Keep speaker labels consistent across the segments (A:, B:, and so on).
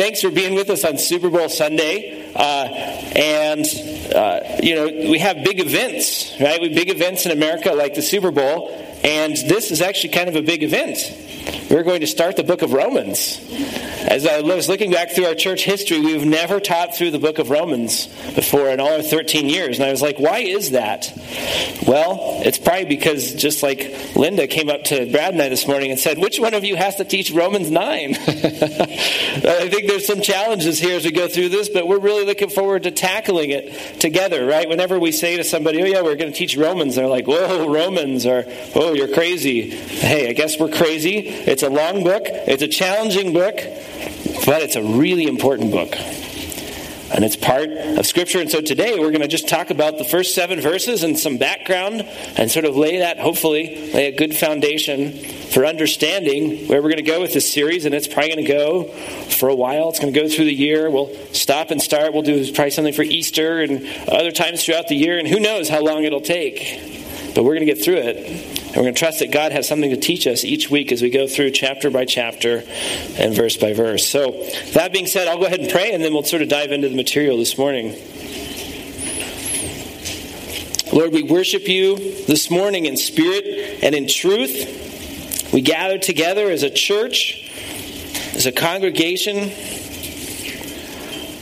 A: thanks for being with us on Super Bowl Sunday. Uh, and, uh, you know, we have big events, right? We have big events in America like the Super Bowl. And this is actually kind of a big event. We're going to start the book of Romans. As I was looking back through our church history, we've never taught through the book of Romans before in all our 13 years. And I was like, why is that? Well, it's probably because just like Linda came up to Brad and I this morning and said, which one of you has to teach Romans 9? I think there's some challenges here as we go through this, but we're really looking forward to tackling it together, right? Whenever we say to somebody, oh, yeah, we're going to teach Romans, they're like, whoa, Romans, or, oh, you're crazy. Hey, I guess we're crazy. It's a long book, it's a challenging book. But it's a really important book. And it's part of Scripture. And so today we're going to just talk about the first seven verses and some background and sort of lay that, hopefully, lay a good foundation for understanding where we're going to go with this series. And it's probably going to go for a while. It's going to go through the year. We'll stop and start. We'll do probably something for Easter and other times throughout the year. And who knows how long it'll take. But we're going to get through it. And we're going to trust that God has something to teach us each week as we go through chapter by chapter and verse by verse. So, that being said, I'll go ahead and pray and then we'll sort of dive into the material this morning. Lord, we worship you this morning in spirit and in truth. We gather together as a church, as a congregation,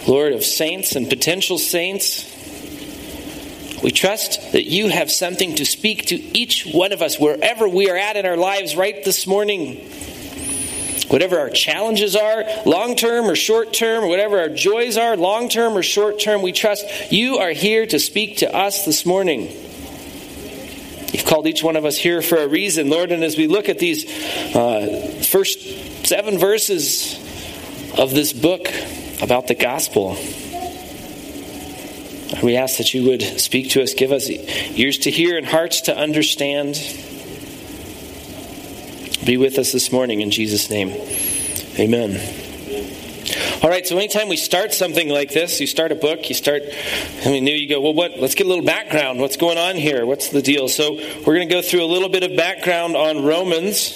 A: Lord, of saints and potential saints. We trust that you have something to speak to each one of us wherever we are at in our lives right this morning. Whatever our challenges are, long term or short term, whatever our joys are, long term or short term, we trust you are here to speak to us this morning. You've called each one of us here for a reason, Lord. And as we look at these uh, first seven verses of this book about the gospel, we ask that you would speak to us, give us ears to hear and hearts to understand. Be with us this morning in Jesus' name. Amen. All right, so anytime we start something like this, you start a book, you start something new, you go, well, what? Let's get a little background. What's going on here? What's the deal? So we're going to go through a little bit of background on Romans.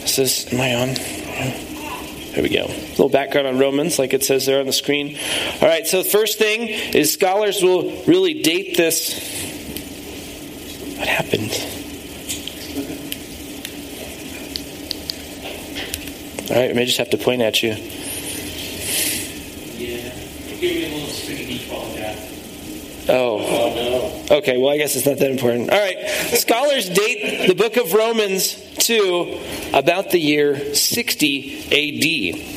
A: This is, am I on? There we go. A little background on Romans, like it says there on the screen. All right, so the first thing is scholars will really date this. What happened? All right, I may just have to point at you.
B: Yeah. Give me a little sticky
A: Oh.
B: oh no.
A: Okay, well, I guess it's not that important. All right. Scholars date the book of Romans to about the year 60 AD.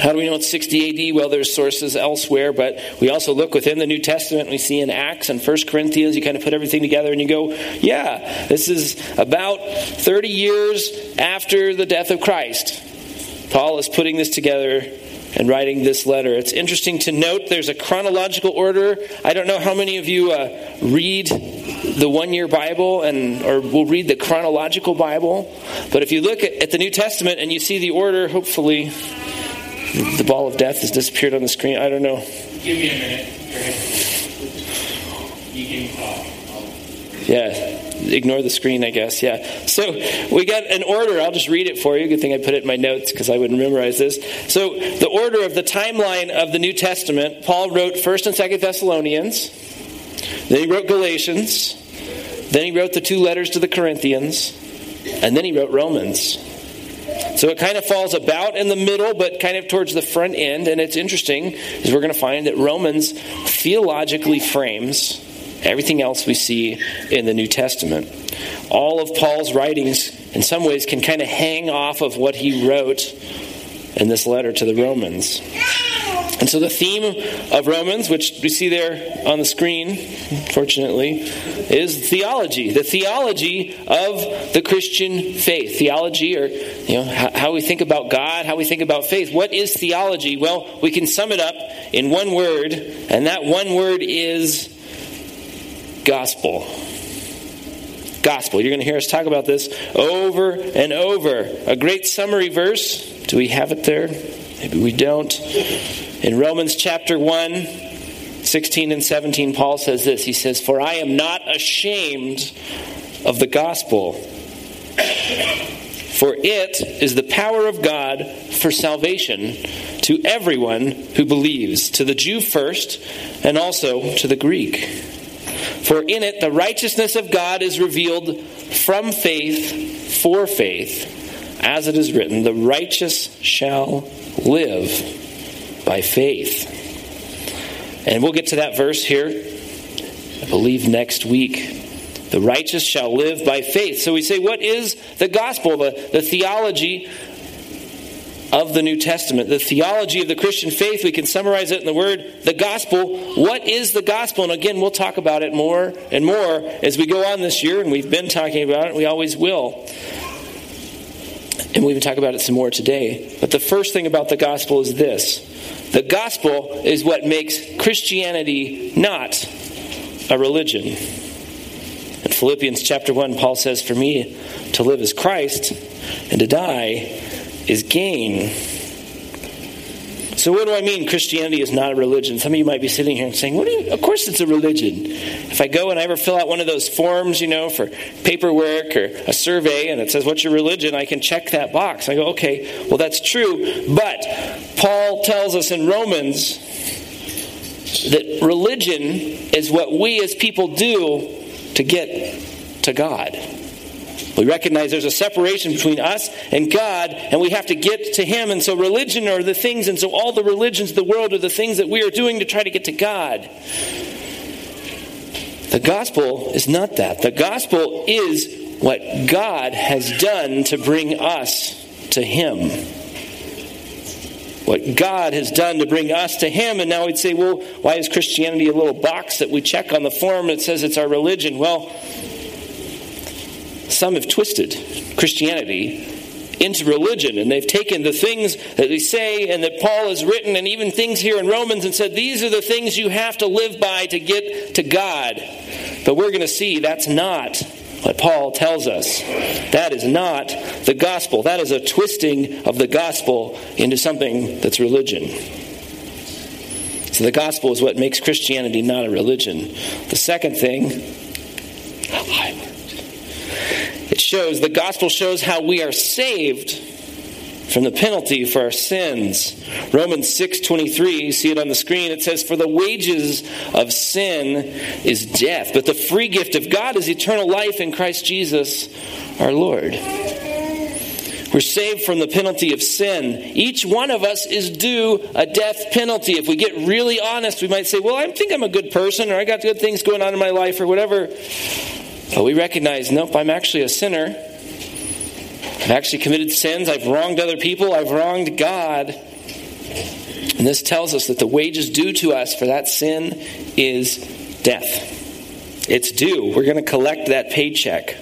A: How do we know it's 60 AD? Well, there's sources elsewhere, but we also look within the New Testament. We see in Acts and 1 Corinthians, you kind of put everything together and you go, yeah, this is about 30 years after the death of Christ. Paul is putting this together and writing this letter. It's interesting to note there's a chronological order. I don't know how many of you uh, read the one year Bible and or will read the chronological Bible, but if you look at, at the New Testament and you see the order, hopefully the ball of death has disappeared on the screen. I don't know.
B: Give me a minute. You can talk.
A: Yeah ignore the screen, I guess. Yeah. So we got an order. I'll just read it for you. Good thing I put it in my notes because I wouldn't memorize this. So the order of the timeline of the New Testament, Paul wrote First and Second Thessalonians. Then he wrote Galatians. Then he wrote the two letters to the Corinthians. And then he wrote Romans. So it kind of falls about in the middle, but kind of towards the front end. And it's interesting, is we're going to find that Romans theologically frames everything else we see in the New Testament. All of Paul's writings, in some ways, can kind of hang off of what he wrote in this letter to the Romans. And so the theme of Romans, which we see there on the screen, fortunately, is theology. The theology of the Christian faith. Theology, or you know, how we think about God, how we think about faith. What is theology? Well, we can sum it up in one word, and that one word is gospel. Gospel. You're going to hear us talk about this over and over. A great summary verse. Do we have it there? Maybe we don't. In Romans chapter 1, 16 and 17, Paul says this He says, For I am not ashamed of the gospel. For it is the power of God for salvation to everyone who believes, to the Jew first, and also to the Greek. For in it the righteousness of God is revealed from faith for faith, as it is written, the righteous shall live by faith. And we'll get to that verse here, I believe, next week. The righteous shall live by faith. So we say, what is the gospel? The, the theology of the New Testament, the theology of the Christian faith. We can summarize it in the word the gospel. What is the gospel? And again, we'll talk about it more and more as we go on this year, and we've been talking about it, we always will. And we'll even talk about it some more today. But the first thing about the gospel is this the gospel is what makes Christianity not a religion. In Philippians chapter 1, Paul says, For me to live is Christ, and to die is gain. So, what do I mean Christianity is not a religion? Some of you might be sitting here and saying, What you, Of course it's a religion. If I go and I ever fill out one of those forms, you know, for paperwork or a survey, and it says, What's your religion? I can check that box. I go, Okay, well, that's true. But Paul tells us in Romans that religion is what we as people do to get to God. We recognize there's a separation between us and God, and we have to get to Him. And so, religion are the things, and so all the religions of the world are the things that we are doing to try to get to God. The gospel is not that. The gospel is what God has done to bring us to Him. What God has done to bring us to Him. And now we'd say, well, why is Christianity a little box that we check on the form that says it's our religion? Well, some have twisted Christianity into religion, and they've taken the things that they say and that Paul has written, and even things here in Romans, and said, These are the things you have to live by to get to God. But we're going to see that's not what Paul tells us. That is not the gospel. That is a twisting of the gospel into something that's religion. So the gospel is what makes Christianity not a religion. The second thing, it shows, the gospel shows how we are saved from the penalty for our sins. Romans 6:23, you see it on the screen. It says for the wages of sin is death, but the free gift of God is eternal life in Christ Jesus our Lord. We're saved from the penalty of sin. Each one of us is due a death penalty. If we get really honest, we might say, Well, I think I'm a good person, or I got good things going on in my life, or whatever. But we recognize, nope, I'm actually a sinner. I've actually committed sins. I've wronged other people. I've wronged God. And this tells us that the wages due to us for that sin is death. It's due. We're going to collect that paycheck.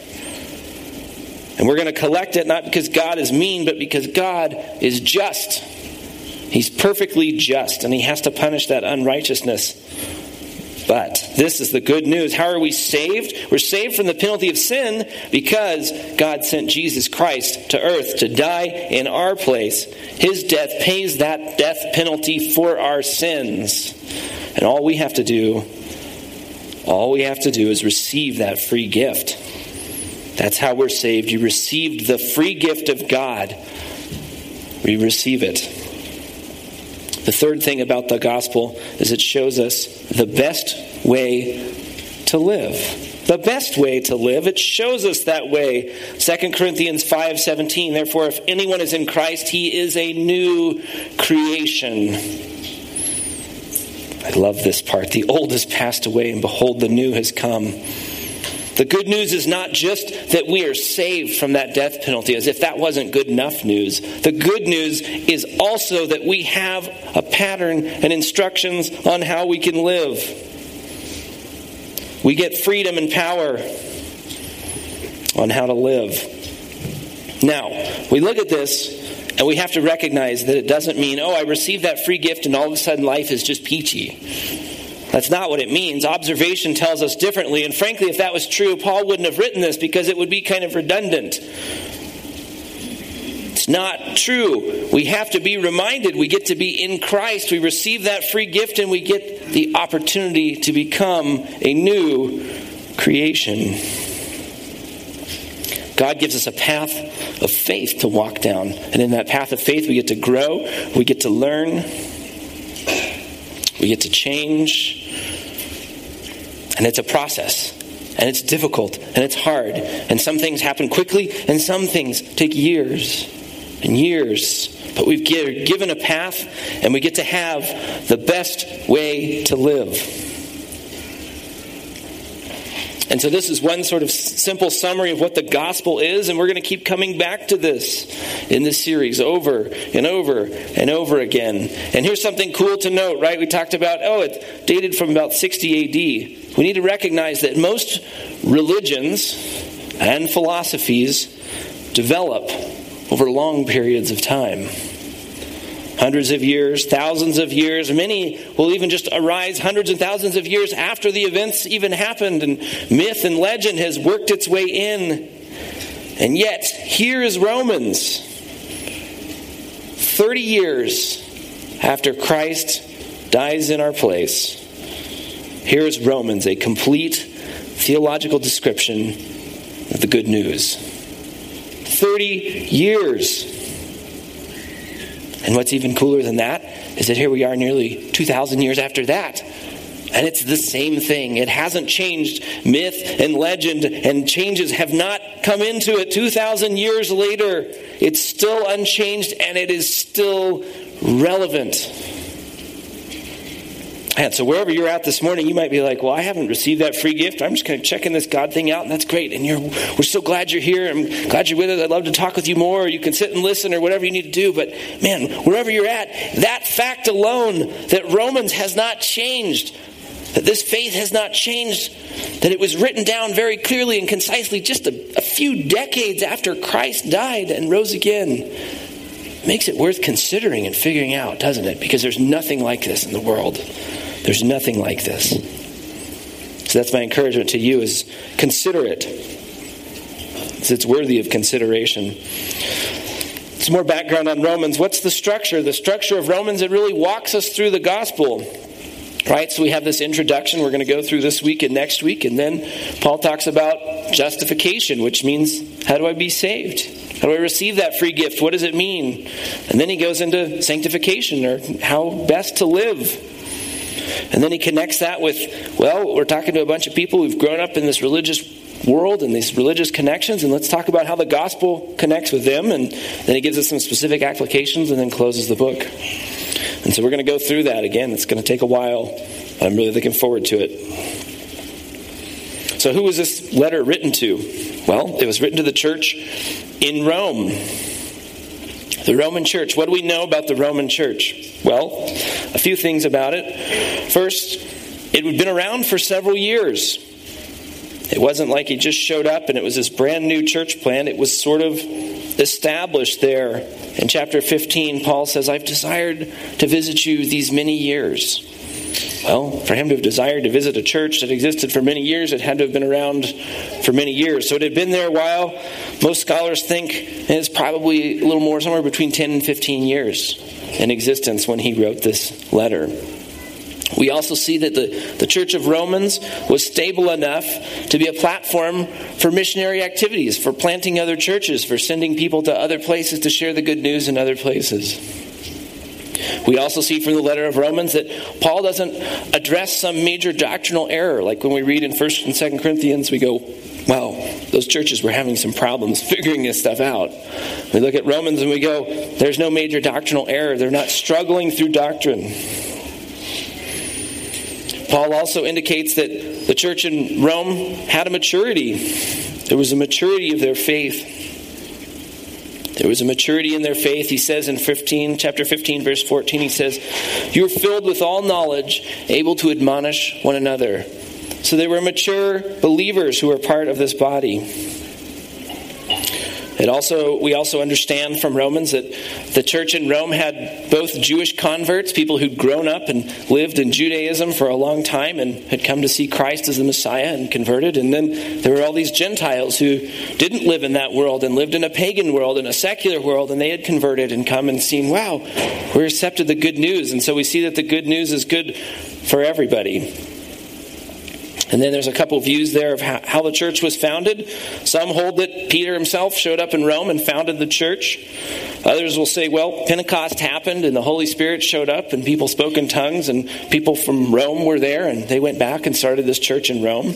A: And we're going to collect it not because God is mean, but because God is just. He's perfectly just, and He has to punish that unrighteousness. But this is the good news. How are we saved? We're saved from the penalty of sin because God sent Jesus Christ to earth to die in our place. His death pays that death penalty for our sins. And all we have to do, all we have to do is receive that free gift. That's how we're saved. You received the free gift of God. We receive it. The third thing about the gospel is it shows us the best way to live. The best way to live. It shows us that way. 2 Corinthians 5:17 Therefore if anyone is in Christ he is a new creation. I love this part. The old has passed away and behold the new has come. The good news is not just that we are saved from that death penalty, as if that wasn't good enough news. The good news is also that we have a pattern and instructions on how we can live. We get freedom and power on how to live. Now, we look at this and we have to recognize that it doesn't mean, oh, I received that free gift and all of a sudden life is just peachy. That's not what it means. Observation tells us differently. And frankly, if that was true, Paul wouldn't have written this because it would be kind of redundant. It's not true. We have to be reminded we get to be in Christ. We receive that free gift and we get the opportunity to become a new creation. God gives us a path of faith to walk down. And in that path of faith, we get to grow, we get to learn, we get to change. And it's a process. And it's difficult and it's hard. And some things happen quickly and some things take years and years. But we've given a path and we get to have the best way to live. And so, this is one sort of simple summary of what the gospel is, and we're going to keep coming back to this in this series over and over and over again. And here's something cool to note, right? We talked about, oh, it dated from about 60 AD. We need to recognize that most religions and philosophies develop over long periods of time hundreds of years, thousands of years. Many will even just arise hundreds and thousands of years after the events even happened, and myth and legend has worked its way in. And yet, here is Romans, 30 years after Christ dies in our place. Here is Romans, a complete theological description of the good news. 30 years and what's even cooler than that is that here we are nearly 2,000 years after that. And it's the same thing. It hasn't changed. Myth and legend and changes have not come into it 2,000 years later. It's still unchanged and it is still relevant. And so, wherever you're at this morning, you might be like, Well, I haven't received that free gift. I'm just kind of checking this God thing out, and that's great. And you're, we're so glad you're here. I'm glad you're with us. I'd love to talk with you more. Or you can sit and listen or whatever you need to do. But man, wherever you're at, that fact alone that Romans has not changed, that this faith has not changed, that it was written down very clearly and concisely just a, a few decades after Christ died and rose again, makes it worth considering and figuring out, doesn't it? Because there's nothing like this in the world. There's nothing like this. So that's my encouragement to you is consider it. It's worthy of consideration. Some more background on Romans. What's the structure? The structure of Romans, it really walks us through the gospel. Right? So we have this introduction we're going to go through this week and next week. And then Paul talks about justification, which means how do I be saved? How do I receive that free gift? What does it mean? And then he goes into sanctification or how best to live. And then he connects that with, well, we're talking to a bunch of people who've grown up in this religious world and these religious connections, and let's talk about how the gospel connects with them. And then he gives us some specific applications and then closes the book. And so we're going to go through that again. It's going to take a while. but I'm really looking forward to it. So, who was this letter written to? Well, it was written to the church in Rome. The Roman church. What do we know about the Roman church? Well, a few things about it. First, it had been around for several years. It wasn't like it just showed up and it was this brand new church plant. It was sort of established there. In chapter 15, Paul says, I've desired to visit you these many years. Well, for him to have desired to visit a church that existed for many years, it had to have been around for many years. So it had been there a while. Most scholars think it's probably a little more, somewhere between 10 and 15 years in existence when he wrote this letter. We also see that the, the Church of Romans was stable enough to be a platform for missionary activities, for planting other churches, for sending people to other places to share the good news in other places. We also see from the letter of Romans that Paul doesn't address some major doctrinal error. Like when we read in 1st and 2nd Corinthians, we go, wow, those churches were having some problems figuring this stuff out. We look at Romans and we go, there's no major doctrinal error. They're not struggling through doctrine. Paul also indicates that the church in Rome had a maturity. There was a maturity of their faith. There was a maturity in their faith. He says in 15, chapter 15, verse 14, he says, You're filled with all knowledge, able to admonish one another. So they were mature believers who were part of this body. It also, we also understand from Romans that the church in Rome had both Jewish converts, people who'd grown up and lived in Judaism for a long time and had come to see Christ as the Messiah and converted. And then there were all these Gentiles who didn't live in that world and lived in a pagan world, in a secular world, and they had converted and come and seen, wow, we accepted the good news. And so we see that the good news is good for everybody. And then there's a couple views there of how, the church was founded. Some hold that Peter himself showed up in Rome and founded the church. Others will say, well, Pentecost happened and the Holy Spirit showed up and people spoke in tongues and people from Rome were there and they went back and started this church in Rome.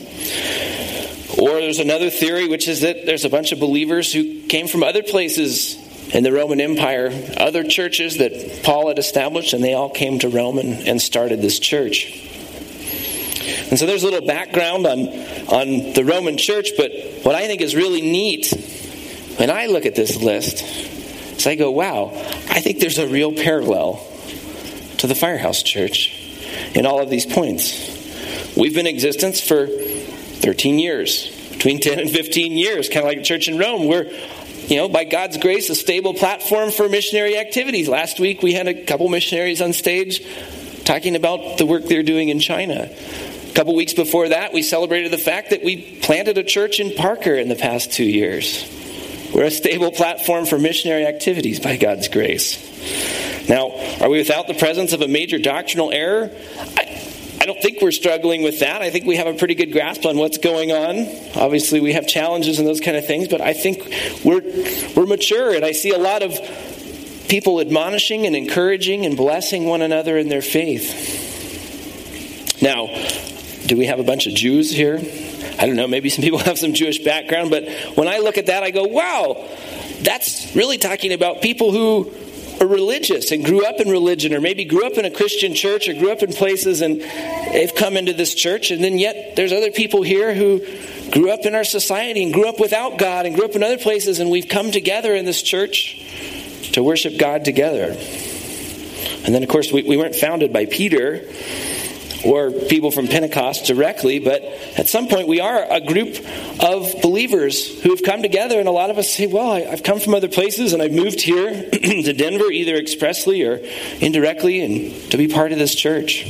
A: Or there's another theory, which is that there's a bunch of believers who came from other places in the Roman Empire, other churches that Paul had established, and they all came to Rome and, and started this church. And so there's a little background on, on the Roman church, but what I think is really neat when I look at this list is I go, wow, I think there's a real parallel to the Firehouse Church in all of these points. We've been in existence for 13 years, between 10 and 15 years, kind of like the church in Rome. We're you know, by God's grace, a stable platform for missionary activities. Last week we had a couple missionaries on stage talking about the work they're doing in China. Couple weeks before that, we celebrated the fact that we planted a church in Parker in the past two years. We're a stable platform for missionary activities by God's grace. Now, are we without the presence of a major doctrinal error? I, I don't think we're struggling with that. I think we have a pretty good grasp on what's going on. Obviously, we have challenges and those kind of things, but I think we're, we're mature, and I see a lot of people admonishing and encouraging and blessing one another in their faith. Now, do we have a bunch of Jews here? I don't know, maybe some people have some Jewish background, but when I look at that, I go, wow, that's really talking about people who are religious and grew up in religion, or maybe grew up in a Christian church, or grew up in places and they've come into this church, and then yet there's other people here who grew up in our society and grew up without God and grew up in other places, and we've come together in this church to worship God together. And then, of course, we, we weren't founded by Peter or people from Pentecost directly, but at some point we are a group of believers who have come together, and a lot of us say, Well, I, have come from other places and I've moved here to Denver either expressly or indirectly and to be part of this church.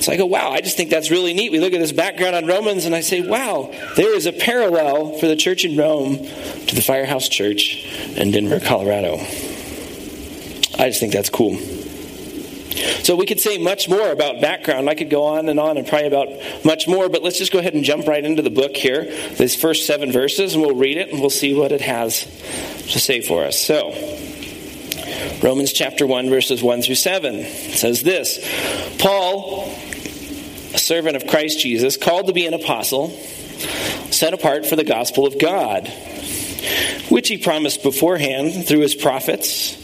A: So I go, Wow, I just think that's really neat. We look at this background on Romans and I say, Wow, there is a parallel for the church in Rome to the Firehouse Church in Denver, Colorado. I just think that's cool. So we could say much more about background. I could go on and on and probably about much more, but let's just go ahead and jump right into the book here. These first seven verses, and we'll read it and we'll see what it has to say for us. So, Romans chapter 1, verses 1 through 7 says this Paul, a servant of Christ Jesus, called to be an apostle, set apart for the gospel of God, which he promised beforehand through his prophets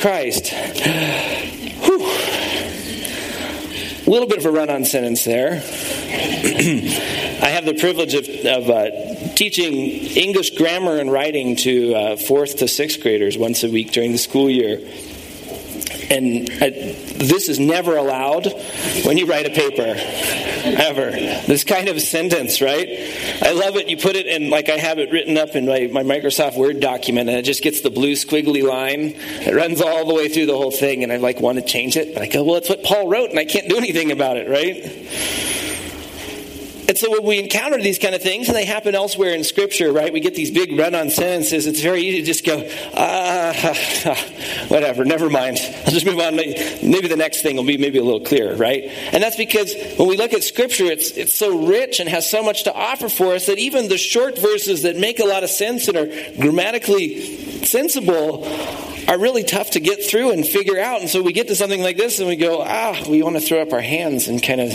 A: Christ. Whew. A little bit of a run on sentence there. I have the privilege of, of uh, teaching English grammar and writing to uh, fourth to sixth graders once a week during the school year. And I, this is never allowed when you write a paper, ever. This kind of sentence, right? I love it. You put it in, like I have it written up in my, my Microsoft Word document, and it just gets the blue squiggly line. It runs all the way through the whole thing, and I like want to change it, but I go, well, it's what Paul wrote, and I can't do anything about it, right? And so when we encounter these kind of things, and they happen elsewhere in Scripture, right? We get these big run-on sentences. It's very easy to just go, ah, whatever, never mind. I'll just move on. Maybe the next thing will be maybe a little clearer, right? And that's because when we look at Scripture, it's it's so rich and has so much to offer for us that even the short verses that make a lot of sense and are grammatically sensible are really tough to get through and figure out. And so we get to something like this and we go, ah, we want to throw up our hands and kind of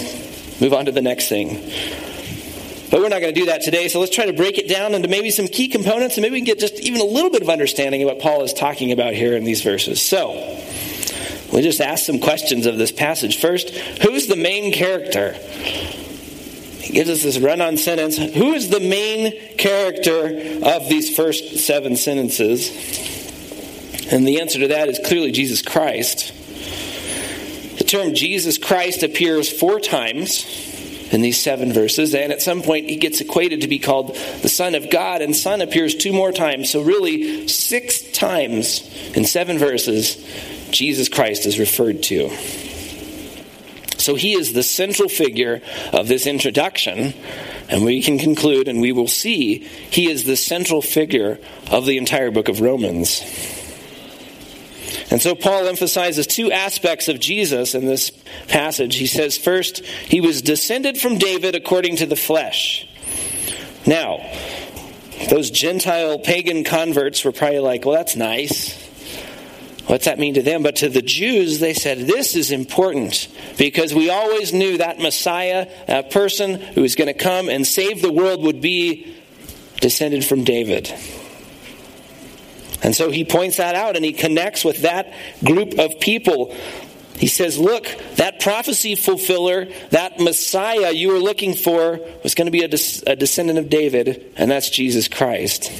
A: move on to the next thing. But we're not going to do that today, so let's try to break it down into maybe some key components, and maybe we can get just even a little bit of understanding of what Paul is talking about here in these verses. So, we just ask some questions of this passage. First, who's the main character? He gives us this run on sentence. Who is the main character of these first seven sentences? And the answer to that is clearly Jesus Christ. Term Jesus Christ appears four times in these seven verses. And at some point, he gets equated to be called the Son of God, and Son appears two more times. So, really, six times in seven verses, Jesus Christ is referred to. So, he is the central figure of this introduction. And we can conclude, and we will see, he is the central figure of the entire book of Romans. And so Paul emphasizes two aspects of Jesus in this passage. He says, first, he was descended from David according to the flesh. Now, those Gentile pagan converts were probably like, well, that's nice. What's that mean to them? But to the Jews, they said, this is important because we always knew that Messiah, a person who was going to come and save the world, would be descended from David. And so he points that out and he connects with that group of people. He says, Look, that prophecy fulfiller, that Messiah you were looking for, was going to be a, des- a descendant of David, and that's Jesus Christ.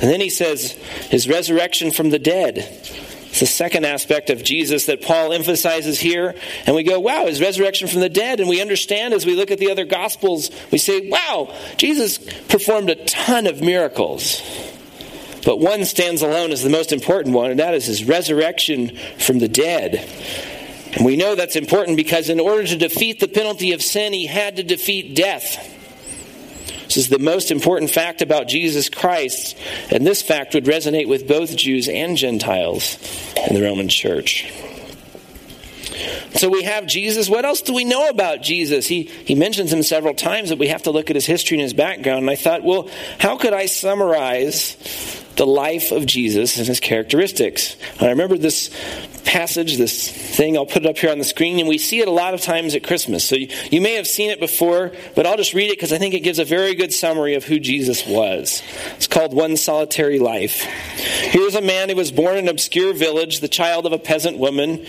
A: And then he says, His resurrection from the dead. It's the second aspect of Jesus that Paul emphasizes here. And we go, wow, his resurrection from the dead. And we understand as we look at the other gospels, we say, wow, Jesus performed a ton of miracles. But one stands alone as the most important one, and that is his resurrection from the dead. And we know that's important because in order to defeat the penalty of sin, he had to defeat death. This is the most important fact about Jesus Christ, and this fact would resonate with both Jews and Gentiles in the Roman church. So we have Jesus. What else do we know about Jesus? He, he mentions him several times, but we have to look at his history and his background. And I thought, well, how could I summarize the life of Jesus and his characteristics. And I remember this passage, this thing, I'll put it up here on the screen, and we see it a lot of times at Christmas. So you, you may have seen it before, but I'll just read it because I think it gives a very good summary of who Jesus was. It's called One Solitary Life. Here's a man who was born in an obscure village, the child of a peasant woman.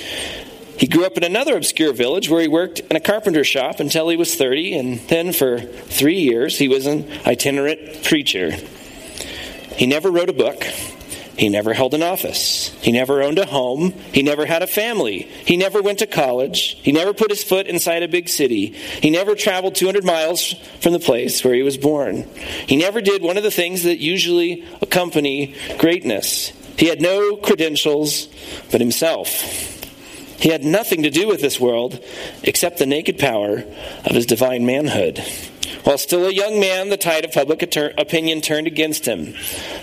A: He grew up in another obscure village where he worked in a carpenter shop until he was 30, and then for three years he was an itinerant preacher. He never wrote a book. He never held an office. He never owned a home. He never had a family. He never went to college. He never put his foot inside a big city. He never traveled 200 miles from the place where he was born. He never did one of the things that usually accompany greatness. He had no credentials but himself. He had nothing to do with this world except the naked power of his divine manhood. While still a young man, the tide of public opinion turned against him.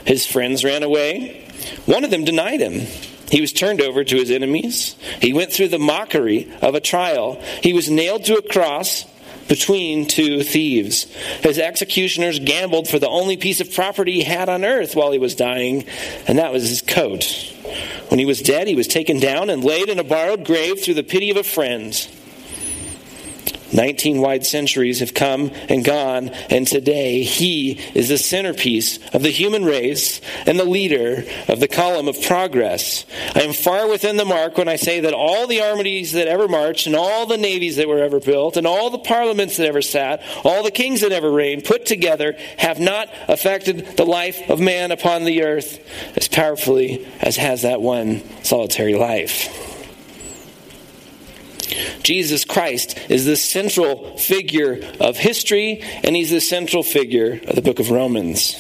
A: His friends ran away. One of them denied him. He was turned over to his enemies. He went through the mockery of a trial. He was nailed to a cross between two thieves. His executioners gambled for the only piece of property he had on earth while he was dying, and that was his coat. When he was dead, he was taken down and laid in a borrowed grave through the pity of a friend. 19 wide centuries have come and gone, and today he is the centerpiece of the human race and the leader of the column of progress. I am far within the mark when I say that all the armies that ever marched, and all the navies that were ever built, and all the parliaments that ever sat, all the kings that ever reigned, put together, have not affected the life of man upon the earth as powerfully as has that one solitary life. Jesus Christ is the central figure of history, and he's the central figure of the book of Romans.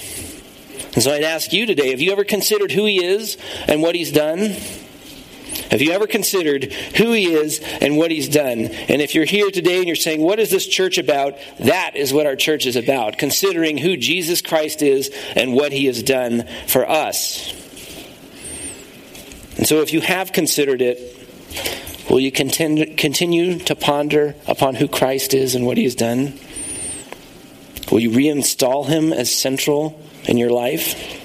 A: And so I'd ask you today have you ever considered who he is and what he's done? Have you ever considered who he is and what he's done? And if you're here today and you're saying, What is this church about? That is what our church is about, considering who Jesus Christ is and what he has done for us. And so if you have considered it, Will you continue, to ponder upon who Christ is and what he has done? Will you reinstall him as central in your life?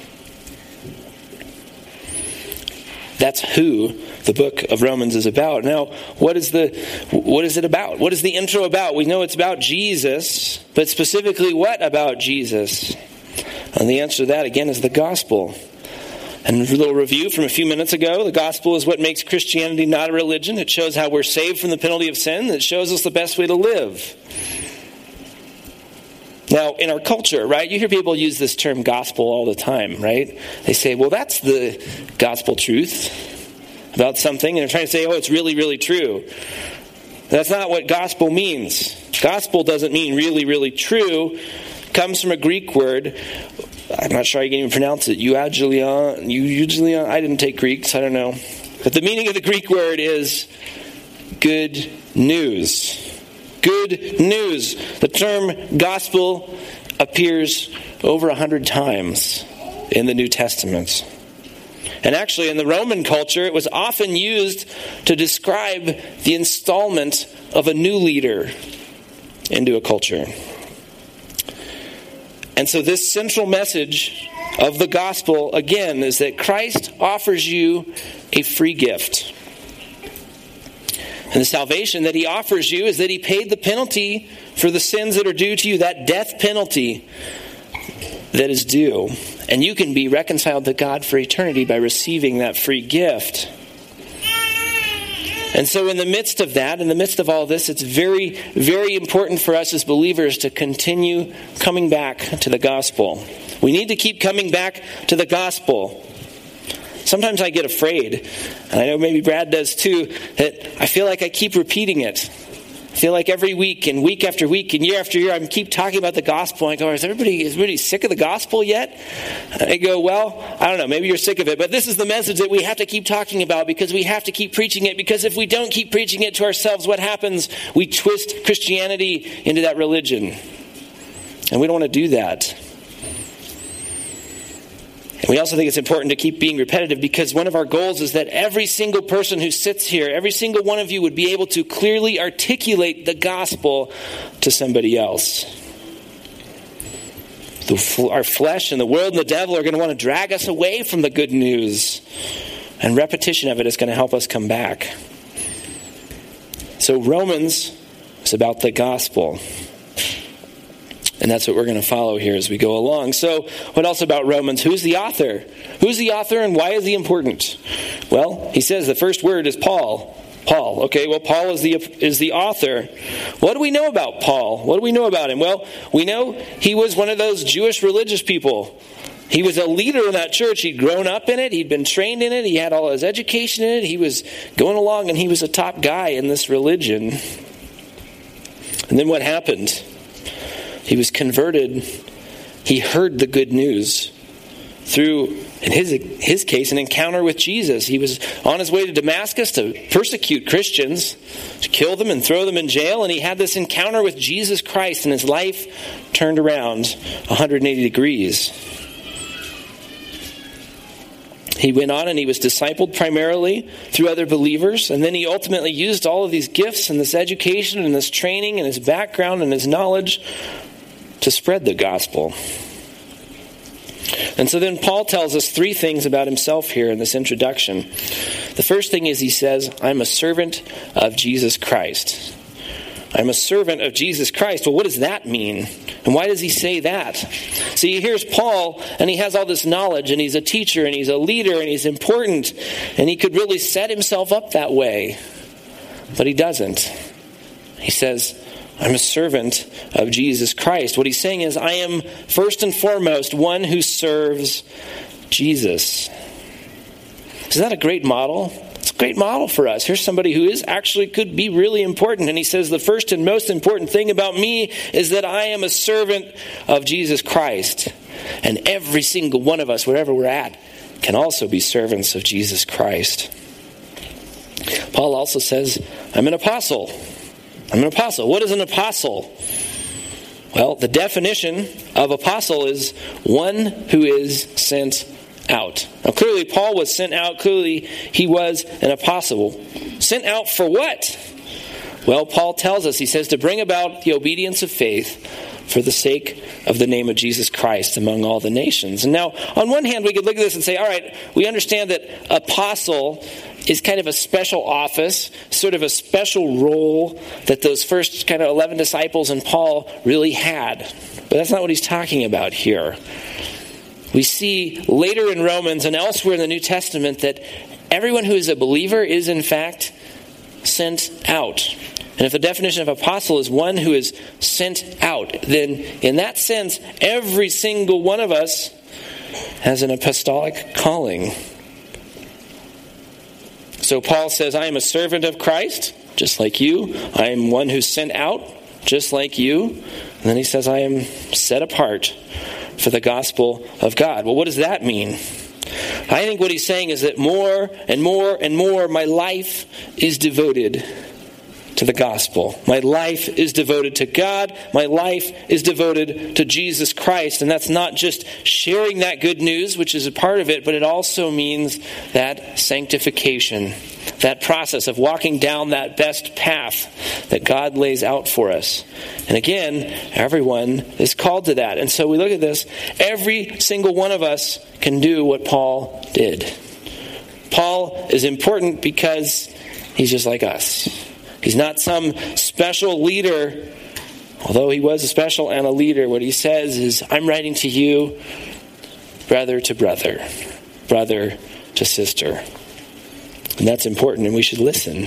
A: That's who the book of Romans is about. Now, what is the what is it about? What is the intro about? We know it's about Jesus, but specifically what about Jesus? And the answer to that again is the gospel. And a little review from a few minutes ago the gospel is what makes Christianity not a religion. It shows how we're saved from the penalty of sin, it shows us the best way to live. Now, in our culture, right, you hear people use this term gospel all the time, right? They say, well, that's the gospel truth about something, and they're trying to say, oh, it's really, really true. That's not what gospel means. Gospel doesn't mean really, really true. It comes from a Greek word. I'm not sure I can even pronounce it. Euangelion. Euangelion. I didn't take Greek, so I don't know. But the meaning of the Greek word is good news. Good news. The term gospel appears over a hundred times in the New Testament. And actually, in the Roman culture, it was often used to describe the installment of a new leader into a culture. And so, this central message of the gospel, again, is that Christ offers you a free gift. And the salvation that he offers you is that he paid the penalty for the sins that are due to you, that death penalty that is due. And you can be reconciled to God for eternity by receiving that free gift. And so, in the midst of that, in the midst of all this, it's very, very important for us as believers to continue coming back to the gospel. We need to keep coming back to the gospel. Sometimes I get afraid, and I know maybe Brad does too, that I feel like I keep repeating it. I feel like every week and week after week and year after year, I keep talking about the gospel. I go, is everybody, is everybody sick of the gospel yet? I go, well, I don't know, maybe you're sick of it, but this is the message that we have to keep talking about because we have to keep preaching it. Because if we don't keep preaching it to ourselves, what happens? We twist Christianity into that religion. And we don't want to do that. We also think it's important to keep being repetitive because one of our goals is that every single person who sits here, every single one of you would be able to clearly articulate the gospel to somebody else. The, our flesh and the world and the devil are going to want to drag us away from the good news. And repetition of it is going to help us come back. So, Romans is about the gospel. And that's what we're going to follow here as we go along. So, what else about Romans? Who's the author? Who's the author and why is he important? Well, he says the first word is Paul. Paul. Okay, well, Paul is the, is the author. What do we know about Paul? What do we know about him? Well, we know he was one of those Jewish religious people. He was a leader in that church. He'd grown up in it. He'd been trained in it. He had all his education in it. He was going along and he was a top guy in this religion. And then what happened? He was converted. He heard the good news through, in his, his case, an encounter with Jesus. He was on his way to Damascus to persecute Christians, to kill them and throw them in jail, and he had this encounter with Jesus Christ, and his life turned around 180 degrees. He went on and he was discipled primarily through other believers, and then he ultimately used all of these gifts and this education and this training and his background and his knowledge to spread the gospel. And so then Paul tells us three things about himself here in this introduction. The first thing is he says, I'm a servant of Jesus Christ. I'm a servant of Jesus Christ. Well, what does that mean? And why does he say that? See, here's Paul, and he has all this knowledge, and he's a teacher, and he's a leader, and he's important, and he could really set himself up that way. But he doesn't. He says, I'm a servant of Jesus Christ. What he's saying is, I am first and foremost one who serves Jesus. Is that a great model? It's a great model for us. Here's somebody who is actually could be really important. And he says, The first and most important thing about me is that I am a servant of Jesus Christ. And every single one of us, wherever we're at, can also be servants of Jesus Christ. Paul also says, I'm an apostle. I'm an apostle. What is an apostle? Well, the definition of apostle is one who is sent out. Now, clearly, Paul was sent out. Clearly, he was an apostle. Sent out for what? Well, Paul tells us, he says, to bring about the obedience of faith for the sake of the name of Jesus Christ among all the nations. And now, on one hand, we could look at this and say, all right, we understand that apostle is kind of a special office, sort of a special role that those first kind of 11 disciples and Paul really had. But that's not what he's talking about here. We see later in Romans and elsewhere in the New Testament that everyone who is a believer is, in fact, sent out. And if the definition of apostle is one who is sent out, then in that sense, every single one of us has an apostolic calling. So Paul says, I am a servant of Christ, just like you. I am one who's sent out, just like you. And then he says, I am set apart for the gospel of God. Well, what does that mean? I think what he's saying is that more and more and more my life is devoted to the gospel. My life is devoted to God. My life is devoted to Jesus Christ. And that's not just sharing that good news, which is a part of it, but it also means that sanctification, that process of walking down that best path that God lays out for us. And again, everyone is called to that. And so we look at this. Every single one of us can do what Paul did. Paul is important because he's just like us. He's not some special leader, although he was a special and a leader. What he says is, I'm writing to you, brother to brother, brother to sister. And that's important, and we should listen.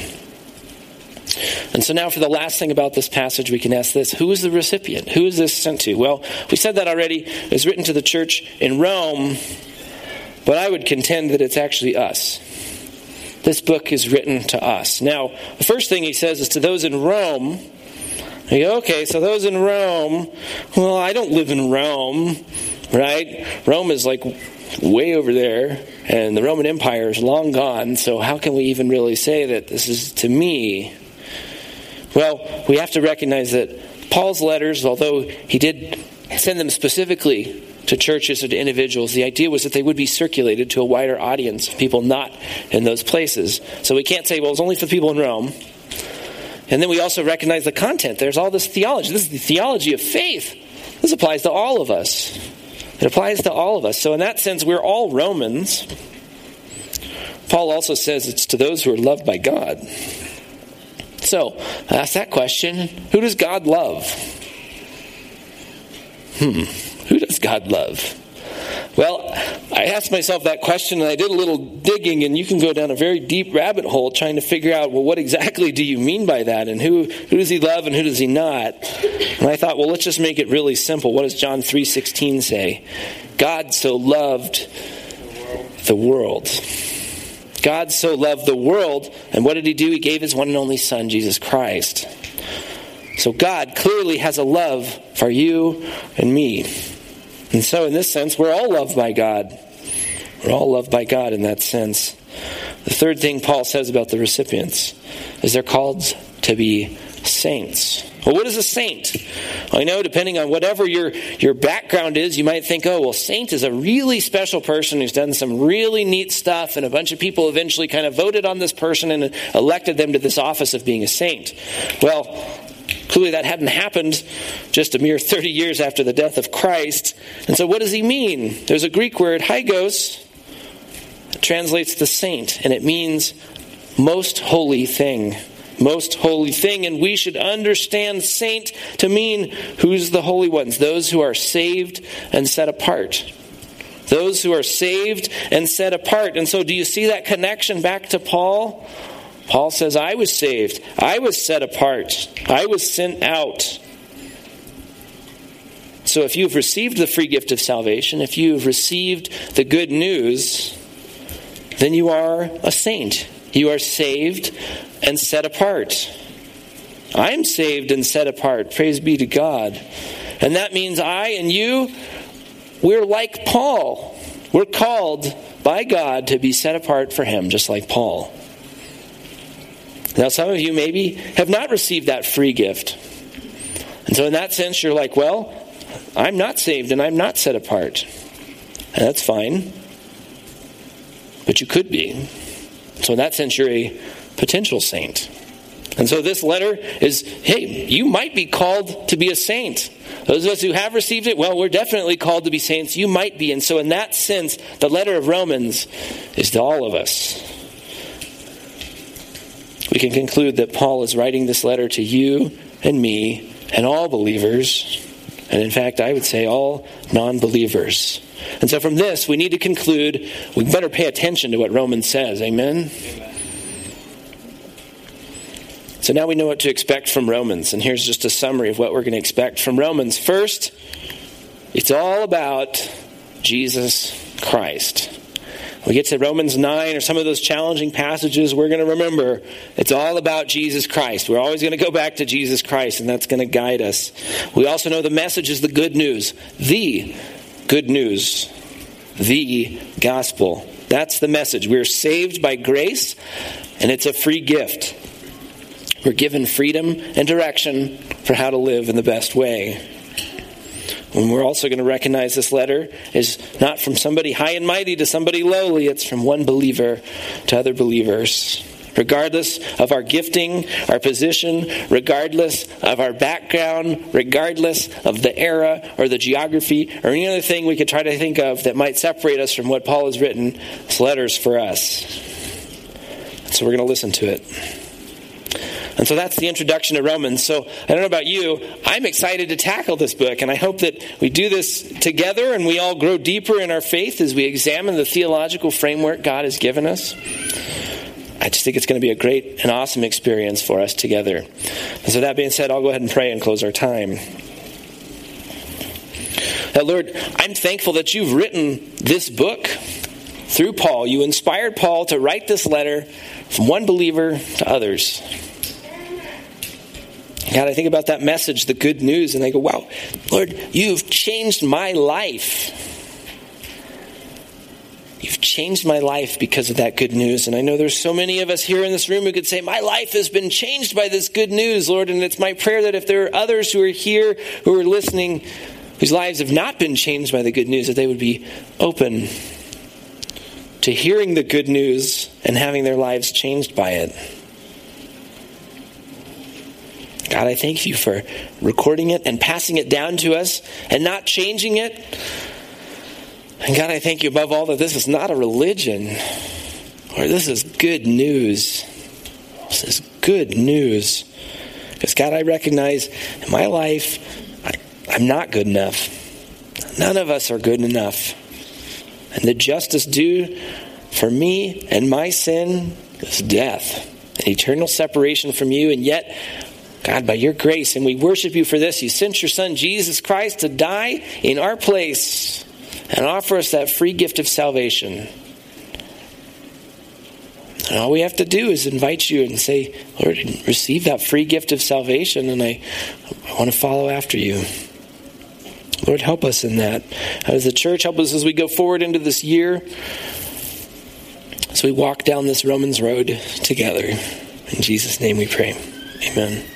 A: And so now, for the last thing about this passage, we can ask this Who is the recipient? Who is this sent to? Well, we said that already. It was written to the church in Rome, but I would contend that it's actually us. This book is written to us. Now, the first thing he says is to those in Rome. You go, okay, so those in Rome, well, I don't live in Rome, right? Rome is like way over there, and the Roman Empire is long gone, so how can we even really say that this is to me? Well, we have to recognize that Paul's letters, although he did send them specifically to churches or to individuals, the idea was that they would be circulated to a wider audience of people not in those places. So we can't say, well, it's only for the people in Rome. And then we also recognize the content. There's all this theology. This is the theology of faith. This applies to all of us. It applies to all of us. So, in that sense, we're all Romans. Paul also says it's to those who are loved by God. So, ask that question who does God love? Hmm. Does God love? Well, I asked myself that question and I did a little digging, and you can go down a very deep rabbit hole trying to figure out, well, what exactly do you mean by that? And who, who does he love and who does he not? And I thought, well, let's just make it really simple. What does John 3.16 say? God so loved the world. God so loved the world, and what did he do? He gave his one and only Son, Jesus Christ. So God clearly has a love for you and me. And so, in this sense, we're all loved by God. We're all loved by God in that sense. The third thing Paul says about the recipients is they're called to be saints. Well, what is a saint? I know, depending on whatever your, your background is, you might think, oh, well, saint is a really special person who's done some really neat stuff, and a bunch of people eventually kind of voted on this person and elected them to this office of being a saint. Well, Clearly, that hadn't happened just a mere 30 years after the death of Christ. And so, what does he mean? There's a Greek word, that translates to saint, and it means most holy thing. Most holy thing, and we should understand saint to mean who's the holy ones? Those who are saved and set apart. Those who are saved and set apart. And so, do you see that connection back to Paul? Paul says, I was saved. I was set apart. I was sent out. So if you've received the free gift of salvation, if you've received the good news, then you are a saint. You are saved and set apart. I'm saved and set apart. Praise be to God. And that means I and you, we're like Paul. We're called by God to be set apart for Him, just like Paul. Now, some of you maybe have not received that free gift. And so, in that sense, you're like, well, I'm not saved and I'm not set apart. And that's fine. But you could be. So, in that sense, you're a potential saint. And so, this letter is hey, you might be called to be a saint. Those of us who have received it, well, we're definitely called to be saints. You might be. And so, in that sense, the letter of Romans is to all of us we can conclude that Paul is writing this letter to you and me and all believers, and in fact, I would say all non believers. And so from this, we need to conclude we better pay attention to what Romans says. Amen? Amen? So now we know what to expect from Romans, and here's just a summary of what we're going to expect from Romans. First, it's all about Jesus Christ. We get to Romans 9 or some of those challenging passages, we're going to remember it's all about Jesus Christ. We're always going to go back to Jesus Christ, and that's going to guide us. We also know the message is the good news, the good news, the gospel. That's the message. We're saved by grace, and it's a free gift. We're given freedom and direction for how to live in the best way. And we're also going to recognize this letter is not from somebody high and mighty to somebody lowly, it's from one believer to other believers. Regardless of our gifting, our position, regardless of our background, regardless of the era or the geography or any other thing we could try to think of that might separate us from what Paul has written, this letters for us. So we're going to listen to it. And so that's the introduction to Romans. So I don't know about you, I'm excited to tackle this book, and I hope that we do this together and we all grow deeper in our faith as we examine the theological framework God has given us. I just think it's going to be a great and awesome experience for us together. And so, that being said, I'll go ahead and pray and close our time. Now, Lord, I'm thankful that you've written this book through Paul. You inspired Paul to write this letter from one believer to others. God, I think about that message, the good news, and I go, wow, Lord, you've changed my life. You've changed my life because of that good news. And I know there's so many of us here in this room who could say, My life has been changed by this good news, Lord. And it's my prayer that if there are others who are here who are listening whose lives have not been changed by the good news, that they would be open to hearing the good news and having their lives changed by it. God, I thank you for recording it and passing it down to us and not changing it. And God, I thank you above all that this is not a religion, or this is good news. This is good news. Because, God, I recognize in my life, I, I'm not good enough. None of us are good enough. And the justice due for me and my sin is death, an eternal separation from you. And yet, God, by your grace, and we worship you for this, you sent your son Jesus Christ to die in our place and offer us that free gift of salvation. And all we have to do is invite you and say, Lord, receive that free gift of salvation, and I, I want to follow after you. Lord, help us in that. Uh, as the church, help us as we go forward into this year, as we walk down this Romans road together. In Jesus' name we pray. Amen.